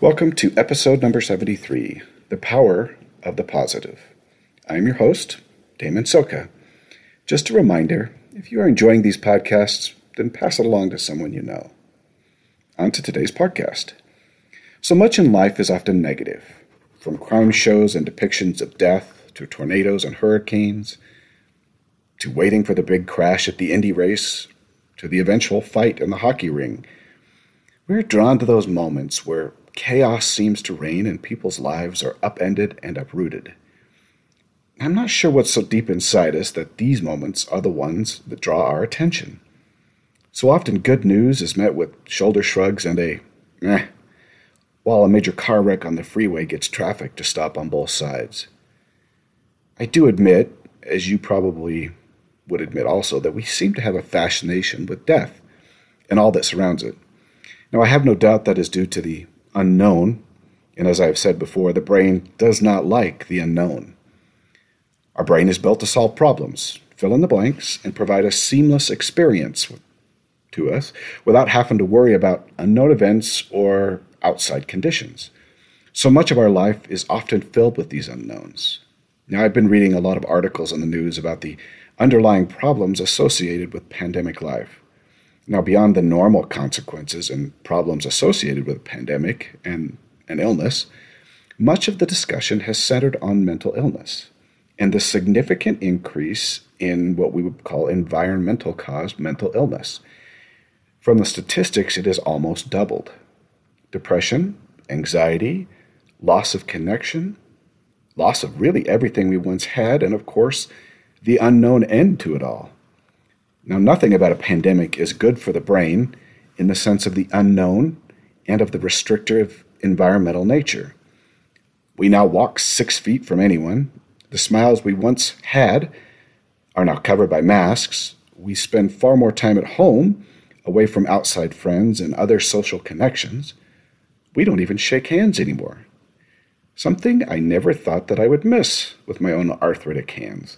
Welcome to episode number 73 The Power of the Positive. I'm your host, Damon Soka. Just a reminder if you are enjoying these podcasts, then pass it along to someone you know. On to today's podcast. So much in life is often negative, from crime shows and depictions of death to tornadoes and hurricanes, to waiting for the big crash at the Indy race, to the eventual fight in the hockey ring. We're drawn to those moments where chaos seems to reign and people's lives are upended and uprooted. I'm not sure what's so deep inside us that these moments are the ones that draw our attention. So often, good news is met with shoulder shrugs and a meh, while a major car wreck on the freeway gets traffic to stop on both sides. I do admit, as you probably would admit also, that we seem to have a fascination with death and all that surrounds it. Now, I have no doubt that is due to the unknown, and as I have said before, the brain does not like the unknown. Our brain is built to solve problems, fill in the blanks, and provide a seamless experience to us without having to worry about unknown events or outside conditions. So much of our life is often filled with these unknowns. Now, I've been reading a lot of articles in the news about the underlying problems associated with pandemic life. Now, beyond the normal consequences and problems associated with a pandemic and an illness, much of the discussion has centered on mental illness and the significant increase in what we would call environmental caused mental illness. From the statistics, it has almost doubled. Depression, anxiety, loss of connection, loss of really everything we once had, and of course, the unknown end to it all. Now, nothing about a pandemic is good for the brain in the sense of the unknown and of the restrictive environmental nature. We now walk six feet from anyone. The smiles we once had are now covered by masks. We spend far more time at home, away from outside friends and other social connections. We don't even shake hands anymore. Something I never thought that I would miss with my own arthritic hands.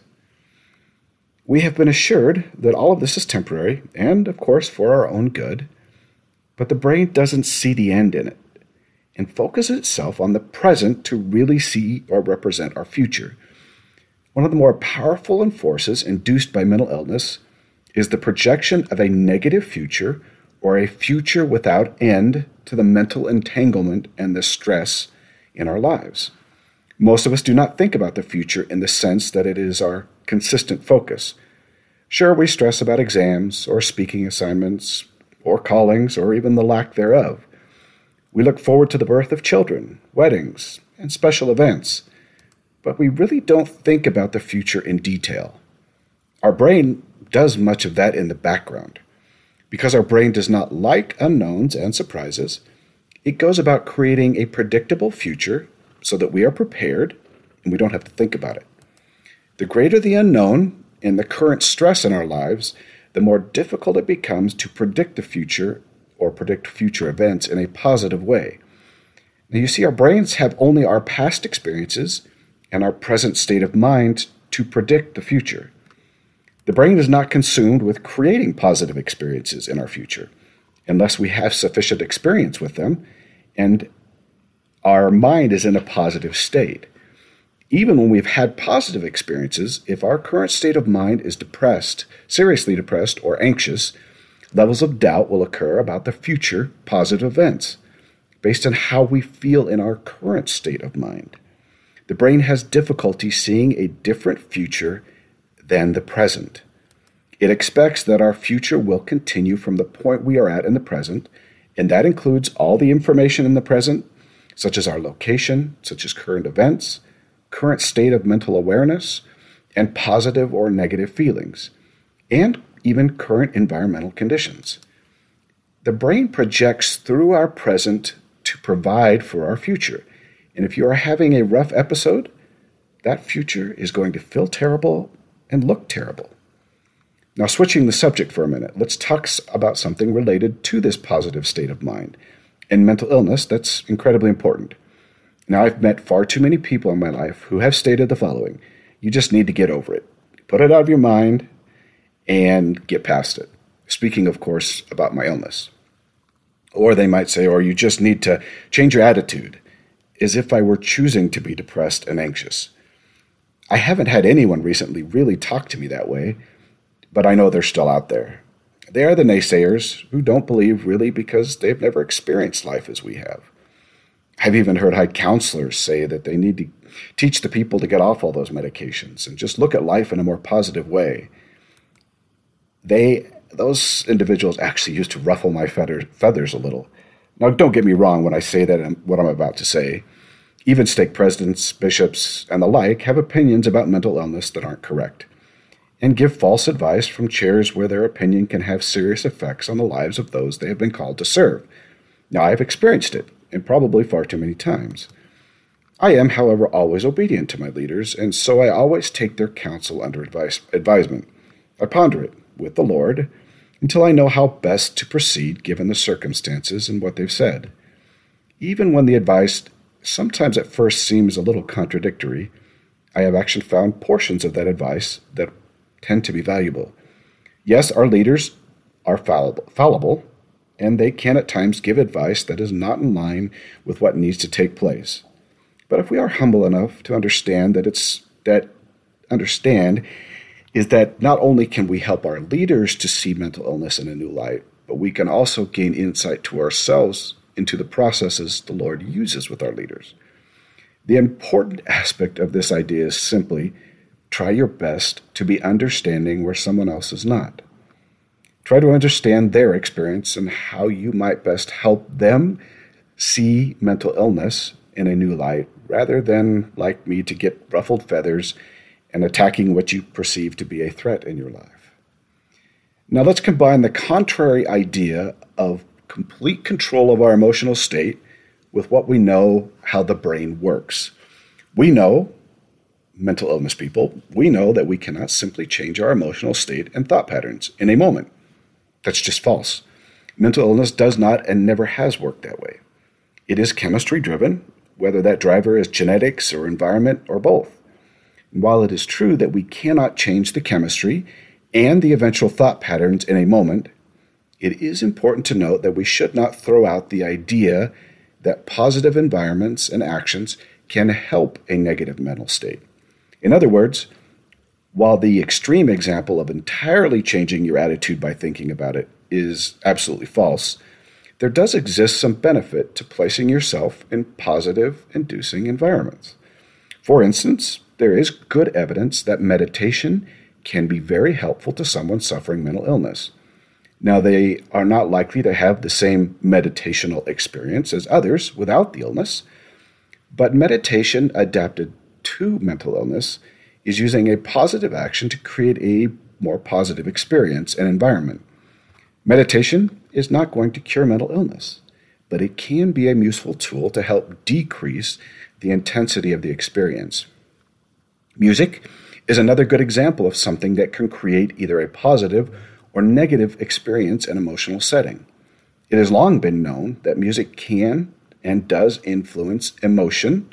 We have been assured that all of this is temporary and, of course, for our own good, but the brain doesn't see the end in it and focuses itself on the present to really see or represent our future. One of the more powerful forces induced by mental illness is the projection of a negative future or a future without end to the mental entanglement and the stress in our lives. Most of us do not think about the future in the sense that it is our consistent focus. Sure, we stress about exams or speaking assignments or callings or even the lack thereof. We look forward to the birth of children, weddings, and special events, but we really don't think about the future in detail. Our brain does much of that in the background. Because our brain does not like unknowns and surprises, it goes about creating a predictable future so that we are prepared and we don't have to think about it. The greater the unknown and the current stress in our lives, the more difficult it becomes to predict the future or predict future events in a positive way. Now, you see, our brains have only our past experiences and our present state of mind to predict the future. The brain is not consumed with creating positive experiences in our future unless we have sufficient experience with them and our mind is in a positive state. Even when we've had positive experiences, if our current state of mind is depressed, seriously depressed, or anxious, levels of doubt will occur about the future positive events based on how we feel in our current state of mind. The brain has difficulty seeing a different future than the present. It expects that our future will continue from the point we are at in the present, and that includes all the information in the present, such as our location, such as current events, current state of mental awareness, and positive or negative feelings, and even current environmental conditions. The brain projects through our present to provide for our future. And if you are having a rough episode, that future is going to feel terrible and look terrible. Now, switching the subject for a minute, let's talk about something related to this positive state of mind and mental illness that's incredibly important. Now, I've met far too many people in my life who have stated the following you just need to get over it, put it out of your mind, and get past it. Speaking, of course, about my illness. Or they might say, or you just need to change your attitude, as if I were choosing to be depressed and anxious. I haven't had anyone recently really talk to me that way, but I know they're still out there. They are the naysayers who don't believe really because they've never experienced life as we have. I've even heard high councilors say that they need to teach the people to get off all those medications and just look at life in a more positive way. They, those individuals actually used to ruffle my feathers a little. Now, don't get me wrong when I say that and what I'm about to say. Even stake presidents, bishops, and the like have opinions about mental illness that aren't correct and give false advice from chairs where their opinion can have serious effects on the lives of those they have been called to serve. Now, I have experienced it, and probably far too many times. I am, however, always obedient to my leaders, and so I always take their counsel under advice, advisement. I ponder it with the Lord until I know how best to proceed given the circumstances and what they've said. Even when the advice sometimes at first seems a little contradictory, I have actually found portions of that advice that tend to be valuable. Yes, our leaders are fallible, fallible, and they can at times give advice that is not in line with what needs to take place. But if we are humble enough to understand that it's that understand is that not only can we help our leaders to see mental illness in a new light, but we can also gain insight to ourselves into the processes the Lord uses with our leaders. The important aspect of this idea is simply try your best to be understanding where someone else is not. Try to understand their experience and how you might best help them see mental illness in a new light rather than, like me, to get ruffled feathers and attacking what you perceive to be a threat in your life. Now, let's combine the contrary idea of complete control of our emotional state with what we know how the brain works. We know mental illness people, we know that we cannot simply change our emotional state and thought patterns in a moment. That's just false. Mental illness does not and never has worked that way. It is chemistry driven, whether that driver is genetics or environment or both. And while it is true that we cannot change the chemistry and the eventual thought patterns in a moment, it is important to note that we should not throw out the idea that positive environments and actions can help a negative mental state. In other words, while the extreme example of entirely changing your attitude by thinking about it is absolutely false, there does exist some benefit to placing yourself in positive inducing environments. For instance, there is good evidence that meditation can be very helpful to someone suffering mental illness. Now, they are not likely to have the same meditational experience as others without the illness, but meditation adapted to mental illness is using a positive action to create a more positive experience and environment. Meditation is not going to cure mental illness, but it can be a useful tool to help decrease the intensity of the experience. Music is another good example of something that can create either a positive or negative experience and emotional setting. It has long been known that music can and does influence emotion,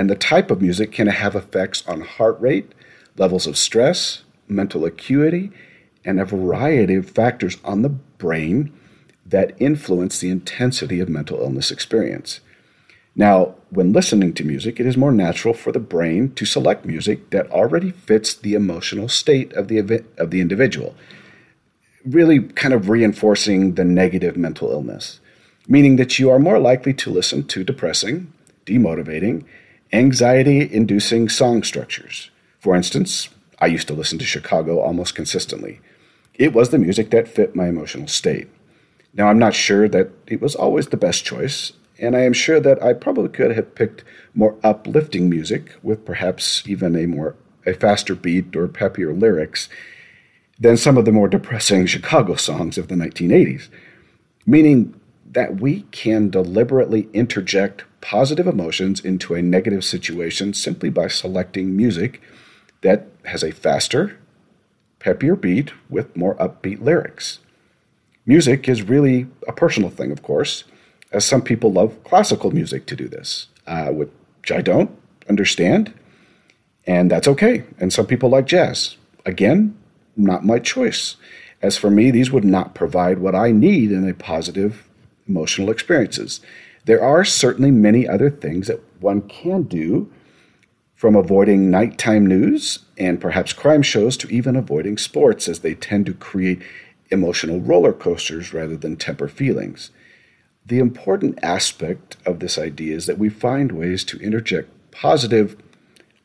and the type of music can have effects on heart rate, levels of stress, mental acuity, and a variety of factors on the brain that influence the intensity of mental illness experience. Now, when listening to music, it is more natural for the brain to select music that already fits the emotional state of the, event, of the individual, really kind of reinforcing the negative mental illness, meaning that you are more likely to listen to depressing, demotivating, anxiety inducing song structures. For instance, I used to listen to Chicago almost consistently. It was the music that fit my emotional state. Now, I'm not sure that it was always the best choice, and I am sure that I probably could have picked more uplifting music with perhaps even a more a faster beat or peppier lyrics than some of the more depressing Chicago songs of the 1980s, meaning that we can deliberately interject positive emotions into a negative situation simply by selecting music that has a faster, peppier beat with more upbeat lyrics. Music is really a personal thing, of course, as some people love classical music to do this, uh, which I don't understand, and that's okay. And some people like jazz. Again, not my choice. As for me, these would not provide what I need in a positive emotional experiences. There are certainly many other things that one can do, from avoiding nighttime news and perhaps crime shows to even avoiding sports, as they tend to create emotional roller coasters rather than temper feelings. The important aspect of this idea is that we find ways to interject positive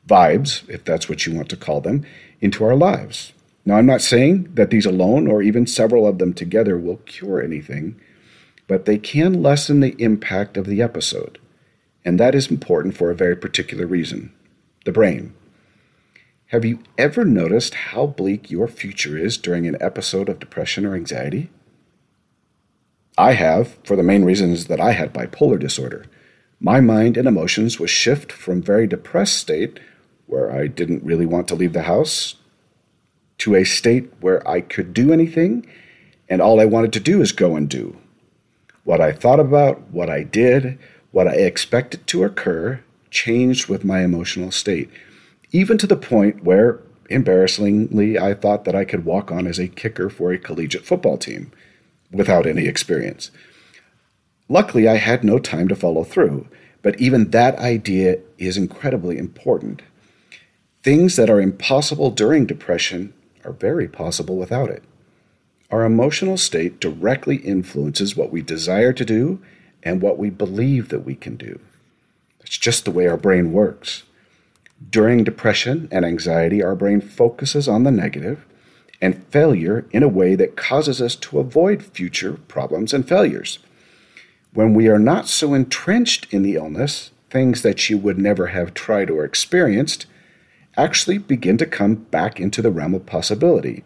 vibes, if that's what you want to call them, into our lives. Now, I'm not saying that these alone or even several of them together will cure anything, but they can lessen the impact of the episode. And that is important for a very particular reason the brain. Have you ever noticed how bleak your future is during an episode of depression or anxiety? I have, for the main reasons that I had bipolar disorder. My mind and emotions would shift from very depressed state, where I didn't really want to leave the house, to a state where I could do anything, and all I wanted to do is go and do. What I thought about, what I did, what I expected to occur changed with my emotional state, even to the point where, embarrassingly, I thought that I could walk on as a kicker for a collegiate football team without any experience. Luckily, I had no time to follow through, but even that idea is incredibly important. Things that are impossible during depression are very possible without it. Our emotional state directly influences what we desire to do and what we believe that we can do. It's just the way our brain works. During depression and anxiety, our brain focuses on the negative and failure in a way that causes us to avoid future problems and failures. When we are not so entrenched in the illness, things that you would never have tried or experienced actually begin to come back into the realm of possibility.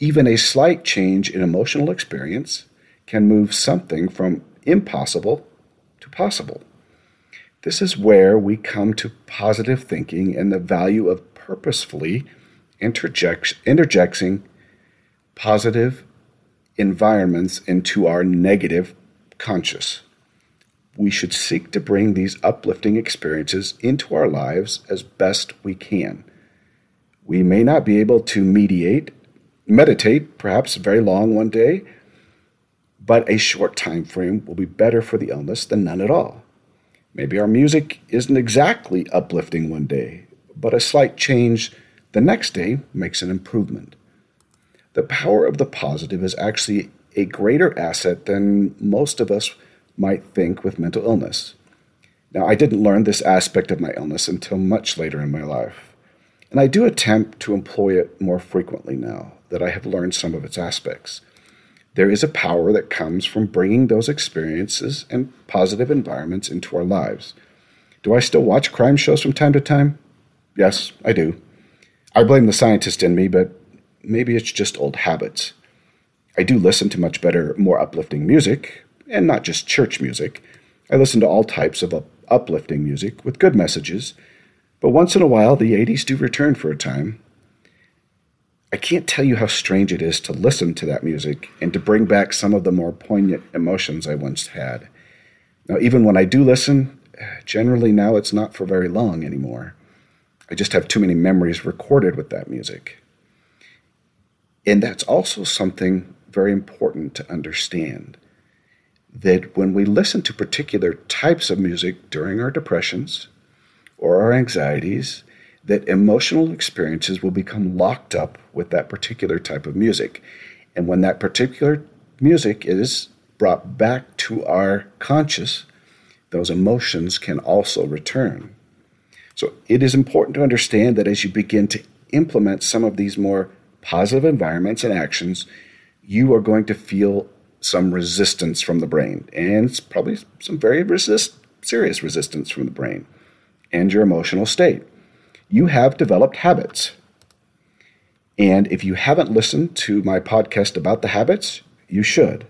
Even a slight change in emotional experience can move something from impossible to possible. This is where we come to positive thinking and the value of purposefully interject, interjecting positive environments into our negative conscious we should seek to bring these uplifting experiences into our lives as best we can. We may not be able to mediate, meditate perhaps very long one day, but a short time frame will be better for the illness than none at all. Maybe our music isn't exactly uplifting one day, but a slight change the next day makes an improvement. The power of the positive is actually a greater asset than most of us might think with mental illness. Now, I didn't learn this aspect of my illness until much later in my life, and I do attempt to employ it more frequently now that I have learned some of its aspects. There is a power that comes from bringing those experiences and positive environments into our lives. Do I still watch crime shows from time to time? Yes, I do. I blame the scientist in me, but maybe it's just old habits. I do listen to much better, more uplifting music, and not just church music. I listen to all types of uplifting music with good messages, but once in a while the 80s do return for a time. I can't tell you how strange it is to listen to that music and to bring back some of the more poignant emotions I once had. Now, even when I do listen, generally now it's not for very long anymore. I just have too many memories recorded with that music. And that's also something very important to understand that when we listen to particular types of music during our depressions or our anxieties, that emotional experiences will become locked up with that particular type of music. And when that particular music is brought back to our conscious, those emotions can also return. So it is important to understand that as you begin to implement some of these more positive environments and actions, you are going to feel some resistance from the brain, and probably some very resist, serious resistance from the brain and your emotional state. You have developed habits. And if you haven't listened to my podcast about the habits, you should.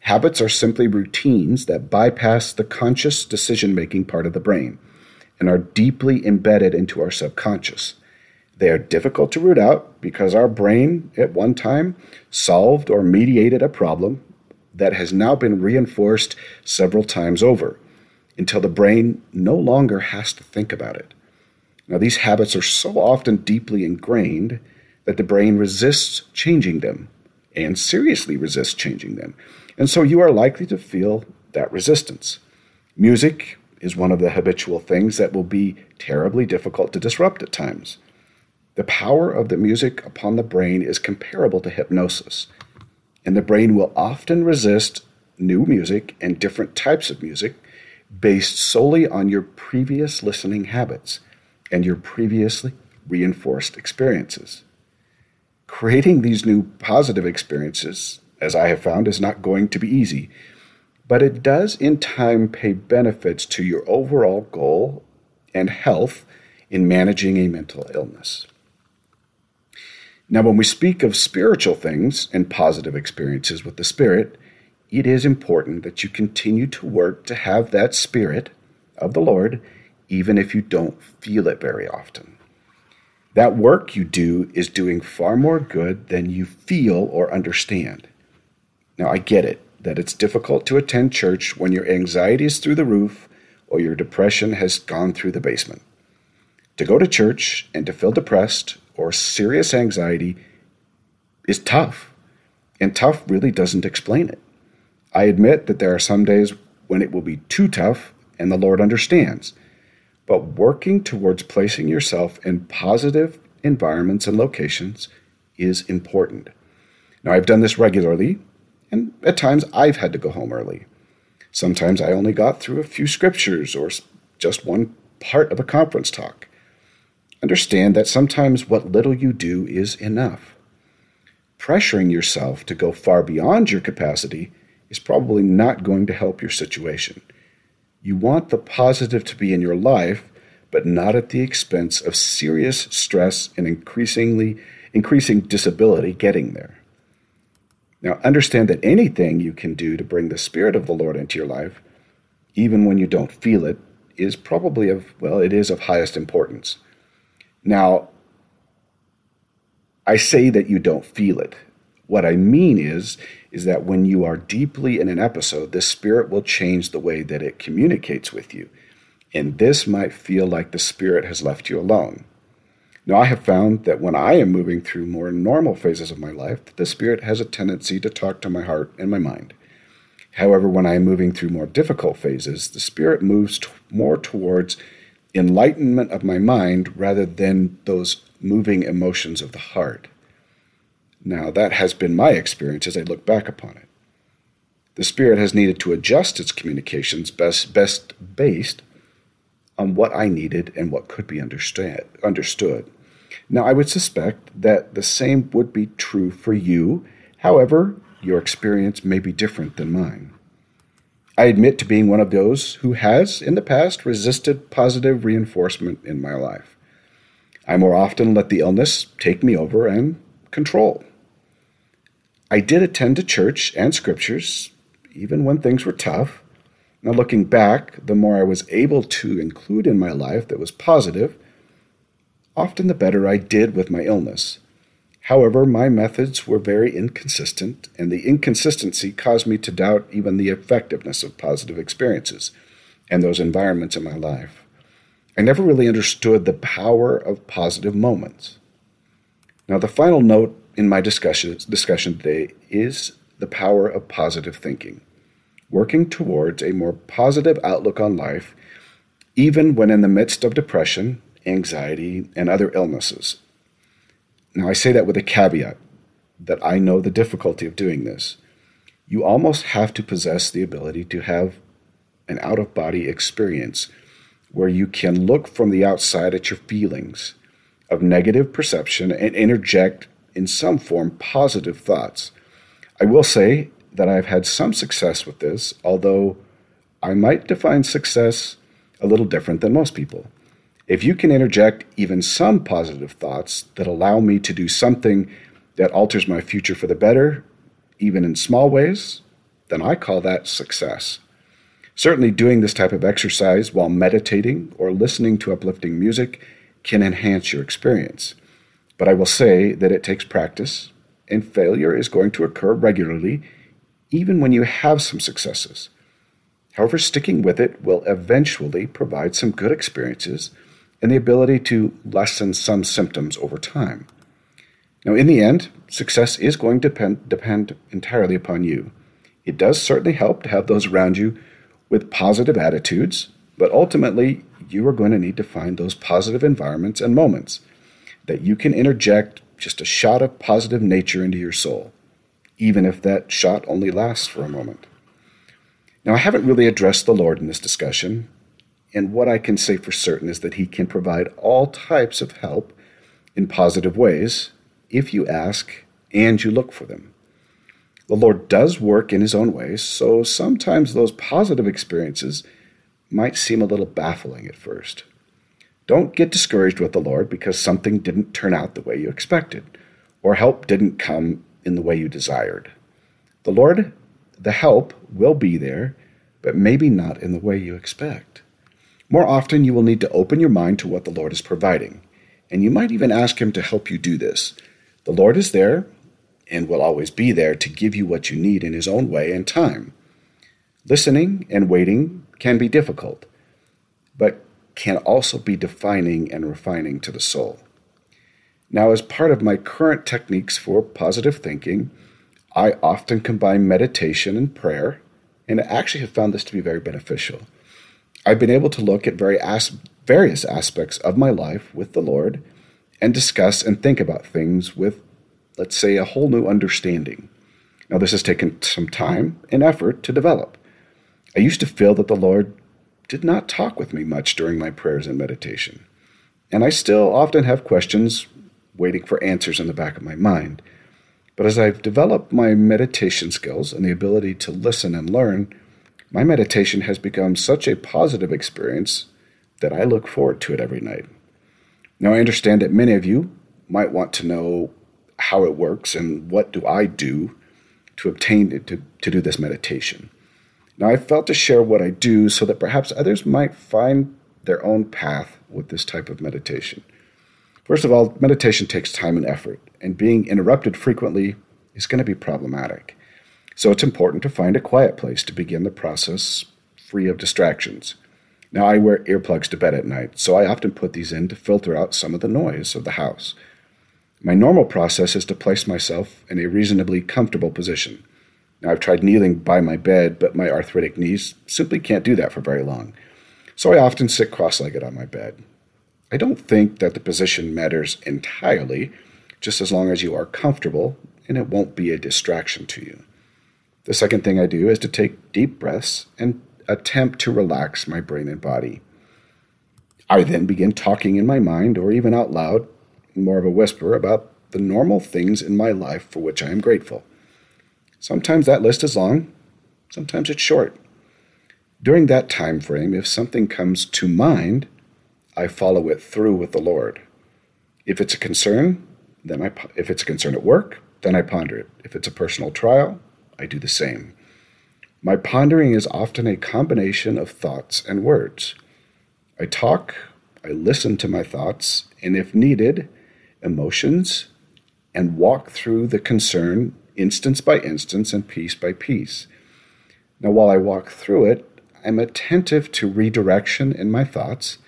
Habits are simply routines that bypass the conscious decision making part of the brain and are deeply embedded into our subconscious. They are difficult to root out because our brain, at one time, solved or mediated a problem that has now been reinforced several times over until the brain no longer has to think about it. Now, these habits are so often deeply ingrained that the brain resists changing them and seriously resists changing them. and so you are likely to feel that resistance. Music is one of the habitual things that will be terribly difficult to disrupt at times. The power of the music upon the brain is comparable to hypnosis, and the brain will often resist new music and different types of music based solely on your previous listening habits and your previously reinforced experiences. Creating these new positive experiences, as I have found, is not going to be easy, but it does in time pay benefits to your overall goal and health in managing a mental illness. Now, when we speak of spiritual things and positive experiences with the Spirit, it is important that you continue to work to have that Spirit of the Lord, even if you don't feel it very often. That work you do is doing far more good than you feel or understand. Now, I get it that it's difficult to attend church when your anxiety is through the roof or your depression has gone through the basement. To go to church and to feel depressed or serious anxiety is tough, and tough really doesn't explain it. I admit that there are some days when it will be too tough, and the Lord understands. But working towards placing yourself in positive environments and locations is important. Now, I've done this regularly, and at times I've had to go home early. Sometimes I only got through a few scriptures or just one part of a conference talk. Understand that sometimes what little you do is enough. Pressuring yourself to go far beyond your capacity is probably not going to help your situation. You want the positive to be in your life, but not at the expense of serious stress and increasingly increasing disability getting there. Now, understand that anything you can do to bring the Spirit of the Lord into your life, even when you don't feel it, is probably of, well, it is of highest importance. Now, I say that you don't feel it. What I mean is, is that when you are deeply in an episode, the spirit will change the way that it communicates with you. And this might feel like the spirit has left you alone. Now, I have found that when I am moving through more normal phases of my life, the spirit has a tendency to talk to my heart and my mind. However, when I am moving through more difficult phases, the spirit moves t- more towards enlightenment of my mind rather than those moving emotions of the heart. Now, that has been my experience as I look back upon it. The Spirit has needed to adjust its communications best, best based on what I needed and what could be understood. Now, I would suspect that the same would be true for you. However, your experience may be different than mine. I admit to being one of those who has, in the past, resisted positive reinforcement in my life. I more often let the illness take me over and control. I did attend to church and scriptures, even when things were tough. Now, looking back, the more I was able to include in my life that was positive, often the better I did with my illness. However, my methods were very inconsistent, and the inconsistency caused me to doubt even the effectiveness of positive experiences and those environments in my life. I never really understood the power of positive moments. Now, the final note in my discussion, discussion today is the power of positive thinking, working towards a more positive outlook on life, even when in the midst of depression, anxiety, and other illnesses. Now, I say that with a caveat that I know the difficulty of doing this. You almost have to possess the ability to have an out of body experience where you can look from the outside at your feelings of negative perception and interject in some form positive thoughts. I will say that I've had some success with this, although I might define success a little different than most people. If you can interject even some positive thoughts that allow me to do something that alters my future for the better, even in small ways, then I call that success. Certainly, doing this type of exercise while meditating or listening to uplifting music can enhance your experience. But I will say that it takes practice, and failure is going to occur regularly, even when you have some successes. However, sticking with it will eventually provide some good experiences and the ability to lessen some symptoms over time. Now, in the end, success is going to depend, depend entirely upon you. It does certainly help to have those around you with positive attitudes, but ultimately, you are going to need to find those positive environments and moments that you can interject just a shot of positive nature into your soul, even if that shot only lasts for a moment. Now, I haven't really addressed the Lord in this discussion, and what I can say for certain is that He can provide all types of help in positive ways if you ask and you look for them. The Lord does work in His own ways, so sometimes those positive experiences might seem a little baffling at first. Don't get discouraged with the Lord because something didn't turn out the way you expected, or help didn't come in the way you desired. The Lord, the help, will be there, but maybe not in the way you expect. More often, you will need to open your mind to what the Lord is providing, and you might even ask Him to help you do this. The Lord is there and will always be there to give you what you need in His own way and time. Listening and waiting can be difficult, but can also be defining and refining to the soul. Now, as part of my current techniques for positive thinking, I often combine meditation and prayer, and I actually have found this to be very beneficial. I've been able to look at very as- various aspects of my life with the Lord and discuss and think about things with, let's say, a whole new understanding. Now, this has taken some time and effort to develop. I used to feel that the Lord did not talk with me much during my prayers and meditation. And I still often have questions waiting for answers in the back of my mind. But as I've developed my meditation skills and the ability to listen and learn, my meditation has become such a positive experience that I look forward to it every night. Now, I understand that many of you might want to know how it works and what do I do to obtain it, to, to do this meditation. Now, I felt to share what I do so that perhaps others might find their own path with this type of meditation. First of all, meditation takes time and effort, and being interrupted frequently is going to be problematic. So it's important to find a quiet place to begin the process free of distractions. Now, I wear earplugs to bed at night, so I often put these in to filter out some of the noise of the house. My normal process is to place myself in a reasonably comfortable position. Now, I've tried kneeling by my bed, but my arthritic knees simply can't do that for very long. So I often sit cross legged on my bed. I don't think that the position matters entirely, just as long as you are comfortable and it won't be a distraction to you. The second thing I do is to take deep breaths and attempt to relax my brain and body. I then begin talking in my mind or even out loud, more of a whisper, about the normal things in my life for which I am grateful. Sometimes that list is long, sometimes it's short. During that time frame, if something comes to mind, I follow it through with the Lord. If it's a concern, then I if it's a concern at work, then I ponder it. If it's a personal trial, I do the same. My pondering is often a combination of thoughts and words. I talk, I listen to my thoughts, and if needed, emotions, and walk through the concern instance by instance and piece by piece. Now, while I walk through it, I'm attentive to redirection in my thoughts,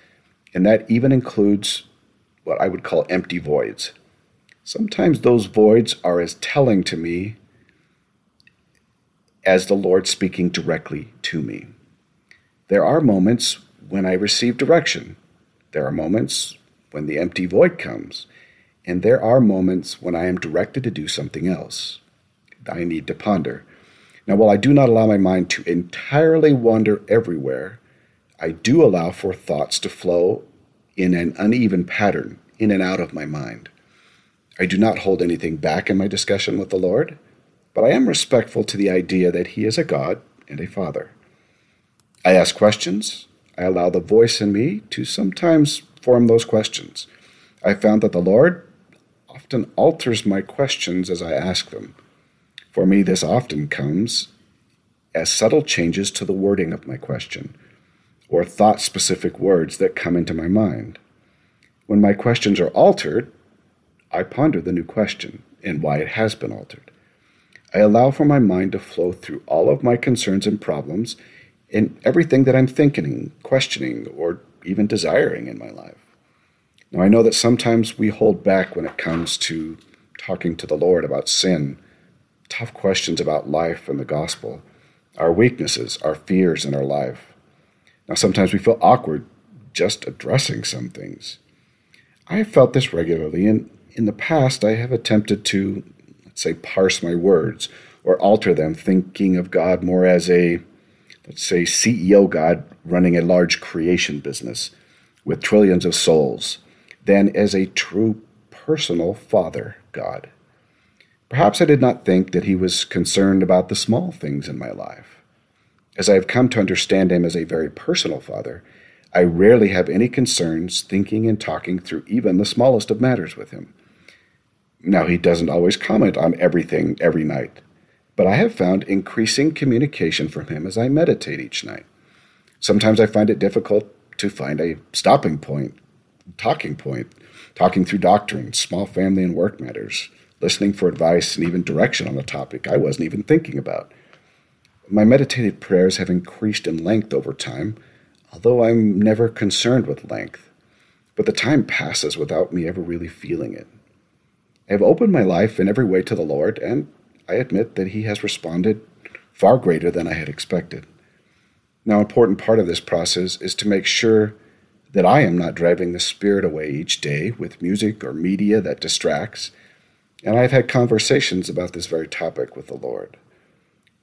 and that even includes what I would call empty voids. Sometimes those voids are as telling to me as the Lord speaking directly to me. There are moments when I receive direction. There are moments when the empty void comes. And there are moments when I am directed to do something else. I need to ponder. Now, while I do not allow my mind to entirely wander everywhere, I do allow for thoughts to flow in an uneven pattern in and out of my mind. I do not hold anything back in my discussion with the Lord, but I am respectful to the idea that He is a God and a Father. I ask questions. I allow the voice in me to sometimes form those questions. I found that the Lord often alters my questions as I ask them. For me, this often comes as subtle changes to the wording of my question, or thought specific words that come into my mind. When my questions are altered, I ponder the new question and why it has been altered. I allow for my mind to flow through all of my concerns and problems and everything that I'm thinking, questioning, or even desiring in my life. Now, I know that sometimes we hold back when it comes to talking to the Lord about sin tough questions about life and the gospel. our weaknesses, our fears in our life. Now, sometimes we feel awkward just addressing some things. I have felt this regularly, and in the past, I have attempted to, let's say, parse my words or alter them, thinking of God more as a, let's say, CEO God running a large creation business with trillions of souls, than as a true personal Father God. Perhaps I did not think that he was concerned about the small things in my life. As I have come to understand him as a very personal Father, I rarely have any concerns thinking and talking through even the smallest of matters with him. Now, he doesn't always comment on everything every night, but I have found increasing communication from him as I meditate each night. Sometimes I find it difficult to find a stopping point, talking point, talking through doctrine, small family and work matters, listening for advice and even direction on a topic I wasn't even thinking about. My meditative prayers have increased in length over time, although I'm never concerned with length. But the time passes without me ever really feeling it. I have opened my life in every way to the Lord, and I admit that He has responded far greater than I had expected. Now, an important part of this process is to make sure that I am not driving the Spirit away each day with music or media that distracts and I've had conversations about this very topic with the Lord.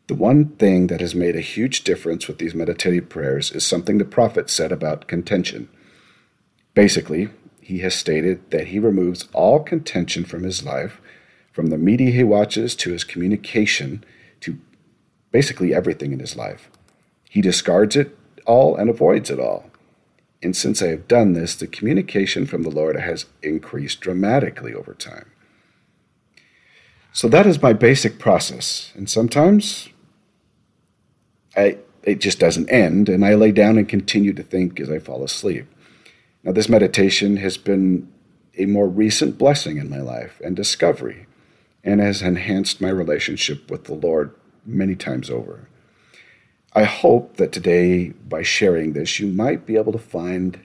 The one thing that has made a huge difference with these meditative prayers is something the prophet said about contention. Basically, he has stated that he removes all contention from his life, from the media he watches to his communication to basically everything in his life. He discards it all and avoids it all. And since I have done this, the communication from the Lord has increased dramatically over time. So that is my basic process. And sometimes I, it just doesn't end, and I lay down and continue to think as I fall asleep. Now, this meditation has been a more recent blessing in my life and discovery, and has enhanced my relationship with the Lord many times over. I hope that today, by sharing this, you might be able to find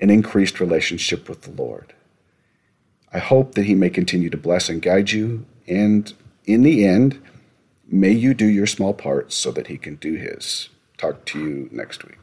an increased relationship with the Lord. I hope that He may continue to bless and guide you and in the end, may you do your small part so that he can do his. Talk to you next week.